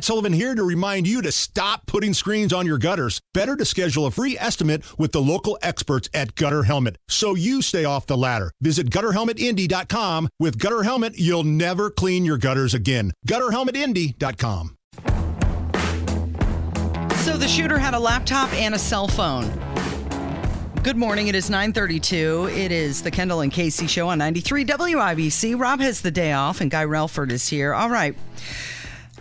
Matt Sullivan here to remind you to stop putting screens on your gutters. Better to schedule a free estimate with the local experts at Gutter Helmet so you stay off the ladder. Visit gutterhelmetindy.com. With Gutter Helmet, you'll never clean your gutters again. Gutterhelmetindy.com. So the shooter had a laptop and a cell phone. Good morning. It is 932. It is the Kendall and Casey show on 93 WIBC. Rob has the day off and Guy Relford is here. All right.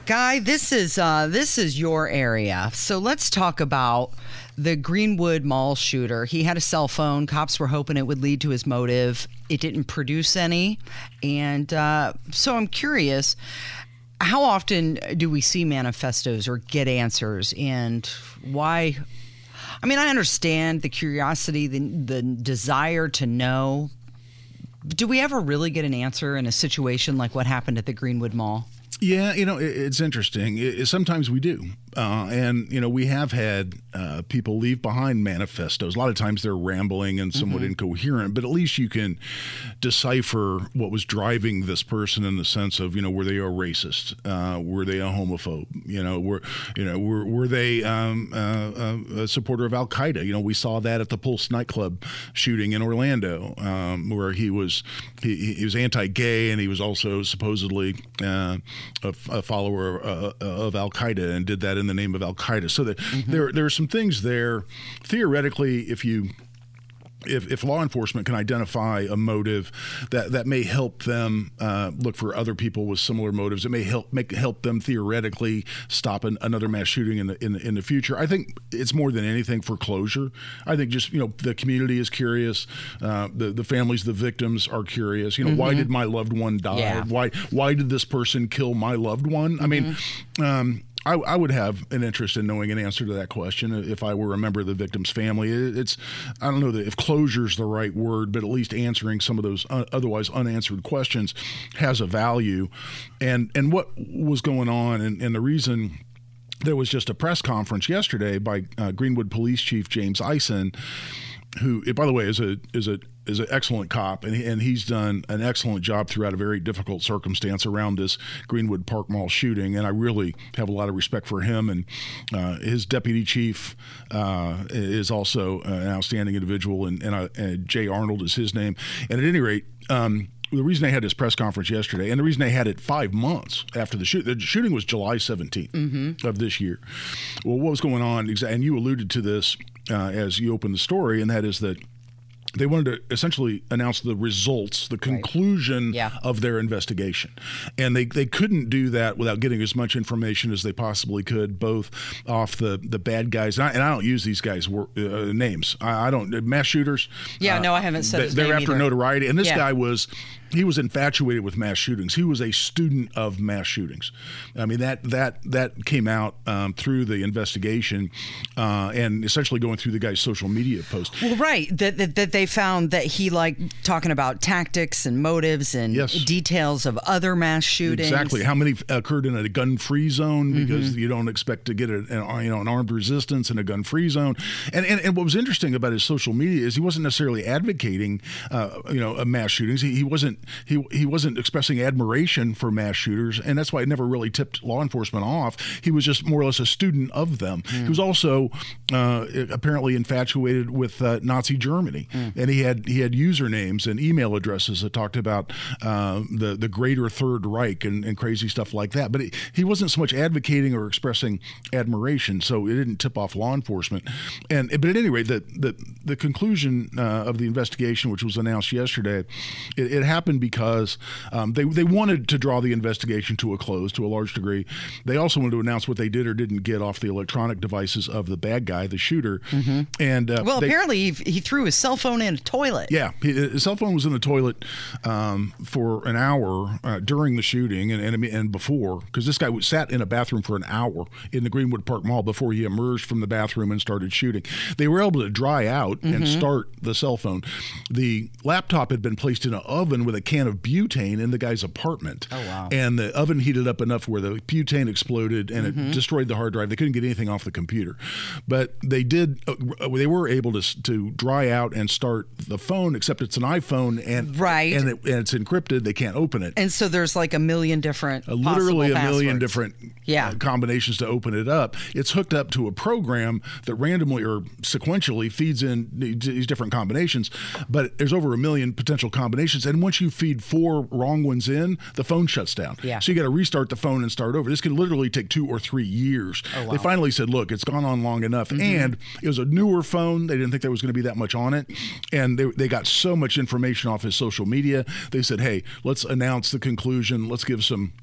Guy, this is uh, this is your area. So let's talk about the Greenwood Mall shooter. He had a cell phone. Cops were hoping it would lead to his motive. It didn't produce any. And uh, so I'm curious how often do we see manifestos or get answers and why I mean, I understand the curiosity, the the desire to know. Do we ever really get an answer in a situation like what happened at the Greenwood Mall? Yeah, you know, it's interesting. sometimes we do. Uh, and, you know, we have had uh, people leave behind manifestos. A lot of times they're rambling and somewhat mm-hmm. incoherent, but at least you can decipher what was driving this person in the sense of, you know, were they a racist? Uh, were they a homophobe? You know, were, you know, were, were they um, uh, uh, a supporter of Al Qaeda? You know, we saw that at the Pulse nightclub shooting in Orlando, um, where he was he, he was anti-gay and he was also supposedly uh, a, a, follower of Al Qaeda and did that in the name of Al Qaeda. So that mm-hmm. there there are some things there. Theoretically, if you if, if law enforcement can identify a motive that, that may help them uh, look for other people with similar motives, it may help make help them theoretically stop an, another mass shooting in the, in the in the future. I think it's more than anything for closure. I think just you know the community is curious, uh, the the families, the victims are curious. You know, mm-hmm. why did my loved one die? Yeah. Why why did this person kill my loved one? Mm-hmm. I mean. Mm-hmm. Um, I, I, would have an interest in knowing an answer to that question if I were a member of the victim's family. It's, I don't know if closure is the right word, but at least answering some of those otherwise unanswered questions has a value. And and what was going on, and, and the reason there was just a press conference yesterday by uh, Greenwood Police Chief James Ison who, by the way, is a is a is an excellent cop, and, he, and he's done an excellent job throughout a very difficult circumstance around this Greenwood Park Mall shooting. And I really have a lot of respect for him. And uh, his deputy chief uh, is also an outstanding individual, and, and, uh, and, Jay Arnold is his name. And at any rate, um, the reason they had this press conference yesterday, and the reason they had it five months after the shoot, the shooting was July 17th mm-hmm. of this year. Well, what was going on? And you alluded to this uh, as you opened the story, and that is that they wanted to essentially announce the results, the conclusion right. yeah. of their investigation. And they, they couldn't do that without getting as much information as they possibly could, both off the, the bad guys. And I, and I don't use these guys' uh, names. I, I, don't, mass shooters. Yeah, uh, no, I haven't said they, They're after either. notoriety. And this yeah. guy was he was infatuated with mass shootings. He was a student of mass shootings. I mean that that that came out um, through the investigation, uh, and essentially going through the guy's social media posts. Well, right. That, that, that they found that he liked talking about tactics and motives and yes. details of other mass shootings. Exactly. How many occurred in a gun-free zone because mm-hmm. you don't expect to get a, an, you know an armed resistance in a gun-free zone. And, and and what was interesting about his social media is he wasn't necessarily advocating uh, you know mass shootings. He, he wasn't he he wasn't expressing admiration for mass shooters, and that's why it never really tipped law enforcement off. He was just more or less a student of them. Mm. He was also uh, apparently infatuated with uh, Nazi Germany, mm. and he had he had usernames and email addresses that talked about uh, the the Greater Third Reich and, and crazy stuff like that. But it, he wasn't so much advocating or expressing admiration, so it didn't tip off law enforcement. And but at any rate, the the, the conclusion uh, of the investigation, which was announced yesterday, it, it happened happened because um, they they wanted to draw the investigation to a close to a large degree. They also wanted to announce what they did or didn't get off the electronic devices of the bad guy, the shooter. Mm-hmm. And uh, well, they, apparently he, he, threw his cell phone in a toilet. Yeah, his cell phone was in the toilet um, for an hour uh, during the shooting and and, and before because this guy sat in a bathroom for an hour in the Greenwood Park Mall before he emerged from the bathroom and started shooting. They were able to dry out mm-hmm. and start the cell phone. The laptop had been placed in an oven with a a can of butane in the guy's apartment. Oh, wow. And the oven heated up enough where the butane exploded and Mm-hmm. it destroyed the hard drive. They couldn't get anything off the computer, but they did. Uh, they were able to to dry out and start the phone, except it's an iPhone and Right. and, it, and it's encrypted. They can't open it. And so there's like a million different, Uh, literally a possible million passwords. different Yeah. uh, combinations to open it up. It's hooked up to a program that randomly or sequentially feeds in these different combinations, but there's over a million potential combinations. And once you feed four wrong ones in, the phone shuts down. Yeah. So you got to restart the phone and start over. This could literally take two or three years. Oh, wow. They finally said, look, it's gone on long enough. Mm-hmm. And it was a newer phone. They didn't think there was going to be that much on it. And they, they got so much information off his social media. They said, hey, let's announce the conclusion. Let's give some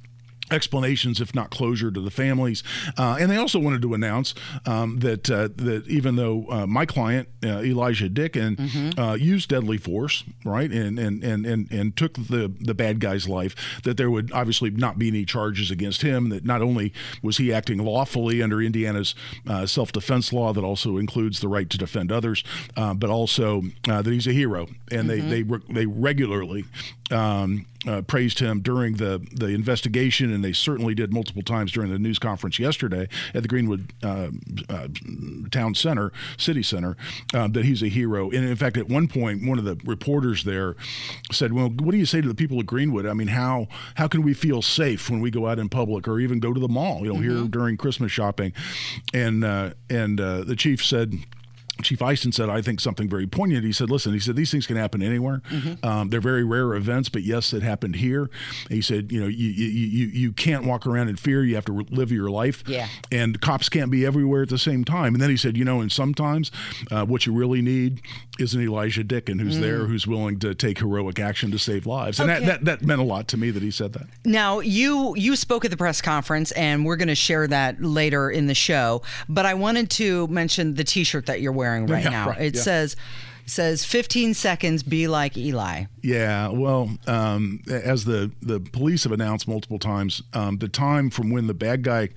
explanations, if not closure, to the families. Uh, and they also wanted to announce um, that uh, that even though uh, my client uh, Elijah Dicken uh, used deadly force, right, and and, and and and took the the bad guy's life, that there would obviously not be any charges against him. That not only was he acting lawfully under Indiana's uh, self defense law, that also includes the right to defend others, uh, but also uh, that he's a hero, and they they re- they regularly. Um, uh, praised him during the, the investigation, and they certainly did multiple times during the news conference yesterday at the Greenwood uh, uh, Town Center, City Center, uh, that he's a hero. And in fact, at one point, one of the reporters there said, "Well, what do you say to the people of Greenwood? I mean, how how can we feel safe when we go out in public or even go to the mall? You know, here during Christmas shopping?" And uh, and uh, the chief said. Chief Ison said, I think something very poignant. He said, listen, he said, these things can happen anywhere. Um, they're very rare events, but yes, it happened here. he said, you know, you, you, you, you can't walk around in fear. You have to live your life. Yeah. And cops can't be everywhere at the same time. And then he said, you know, and sometimes uh, what you really need is an Elijah Dicken who's there, who's willing to take heroic action to save lives. And Okay. that, that, that meant a lot to me that he said that. Now, you you spoke at the press conference, and we're going to share that later in the show. But I wanted to mention the T-shirt that you're wearing right Yeah, now. right, it yeah. says says 15 seconds. Be like Eli. Yeah, well, um, as the, the police have announced multiple times, um, the time from when the bad guy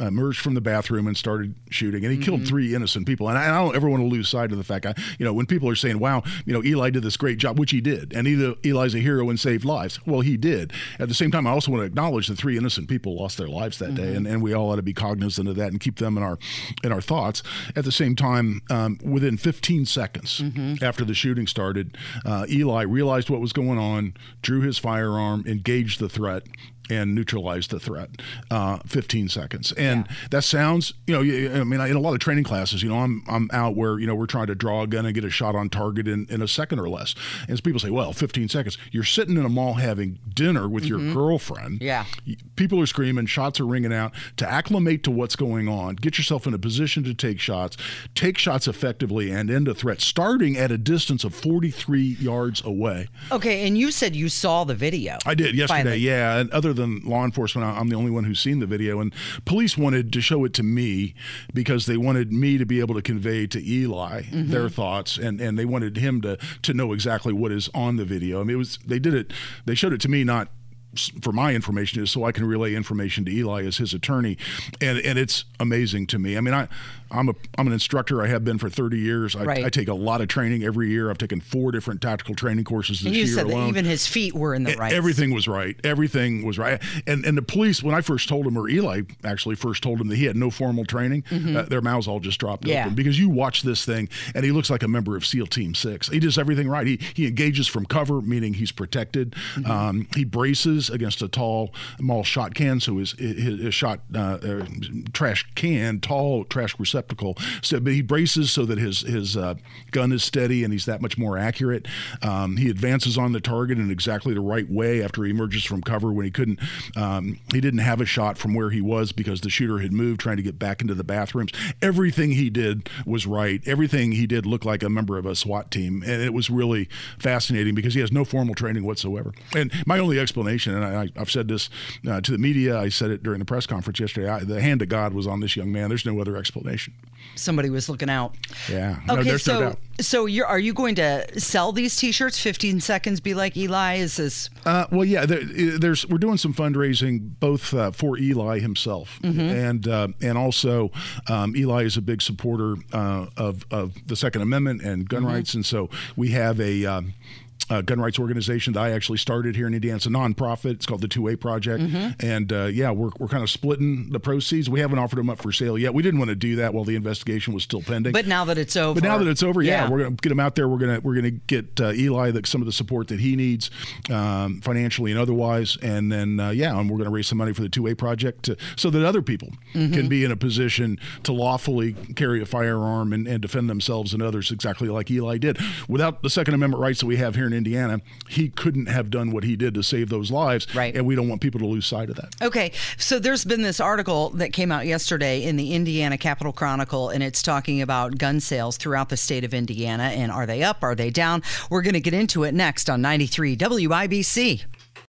emerged from the bathroom and started shooting, and he killed three innocent people. And I, I don't ever want to lose sight of the fact, I, you know, when people are saying, "Wow, you know, Eli did this great job," which he did, and either Eli's a hero and saved lives. Well, he did. At the same time, I also want to acknowledge that three innocent people lost their lives that day, and, and we all ought to be cognizant of that and keep them in our in our thoughts. At the same time, um, within 15 seconds after the shooting started, uh, Eli realized what was going on, drew his firearm, engaged the threat. And neutralize the threat. Uh, 15 seconds, and that sounds, you know, I mean, in a lot of training classes, you know, I'm I'm out where you know we're trying to draw a gun and get a shot on target in, in a second or less, and so people say, well, 15 seconds. You're sitting in a mall having dinner with your girlfriend. Yeah. People are screaming, shots are ringing out. To acclimate to what's going on, get yourself in a position to take shots, take shots effectively, and end a threat, starting at a distance of 43 yards away. Okay, and you said you saw the video. I did yesterday, Finally. yeah. And other than law enforcement, I'm the only one who's seen the video. And police wanted to show it to me because they wanted me to be able to convey to Eli Mm-hmm. their thoughts, and, and they wanted him to to know exactly what is on the video. I mean, it was they did it. They showed it to me not for my information is so I can relay information to Eli as his attorney, and and it's amazing to me. I mean, I I'm a I'm an instructor. I have been for 30 years. I, Right. I take a lot of training every year. I've taken four different tactical training courses this and you year said alone. that even his feet were in the right. Everything was right. Everything was right. And and the police, when I first told him, or Eli actually first told him that he had no formal training, uh, their mouths all just dropped Mm-hmm. Yeah. open because you watch this thing and he looks like a member of SEAL Team Six. He does everything right. He he engages from cover, meaning he's protected. Mm-hmm. Um, he braces against a tall mall shot can, so his his, his shot uh, uh, trash can, tall trash receptacle. So, but he braces so that his his uh, gun is steady and he's that much more accurate. Um, he advances on the target in exactly the right way after he emerges from cover when he couldn't. Um, he didn't have a shot from where he was because the shooter had moved, trying to get back into the bathrooms. Everything he did was right. Everything he did looked like a member of a SWAT team, and it was really fascinating because he has no formal training whatsoever. And my only explanation, and I, I've said this uh, to the media, I said it during the press conference yesterday. I, the hand of God was on this young man. There's no other explanation. Somebody was looking out. Yeah. No, Okay, no so doubt. so you're are you going to sell these T-shirts? 15 seconds. Be like Eli. Is this? Uh, well, yeah, there, there's we're doing some fundraising both uh, for Eli himself and uh, and also um, Eli is a big supporter uh, of of the Second Amendment and gun rights, and so we have a. Um, uh, gun rights organization that I actually started here in Indiana. It's a nonprofit. It's called the 2A Project, mm-hmm. and uh, yeah, we're we're kind of splitting the proceeds. We haven't offered them up for sale yet. We didn't want to do that while the investigation was still pending. But now that it's over, but now that it's over, yeah, yeah. we're gonna get them out there. We're gonna we're gonna get uh, Eli the, some of the support that he needs, um, financially and otherwise, and then uh, yeah, and we're gonna raise some money for the 2A Project to, so that other people mm-hmm. can be in a position to lawfully carry a firearm and, and defend themselves and others exactly like Eli did. Without the Second Amendment rights that we have here in Indiana, he couldn't have done what he did to save those lives. Right. And we don't want people to lose sight of that. Okay. So there's been this article that came out yesterday in the Indiana Capital Chronicle, and it's talking about gun sales throughout the state of Indiana. And are they up? Are they down? We're going to get into it next on 93 WIBC.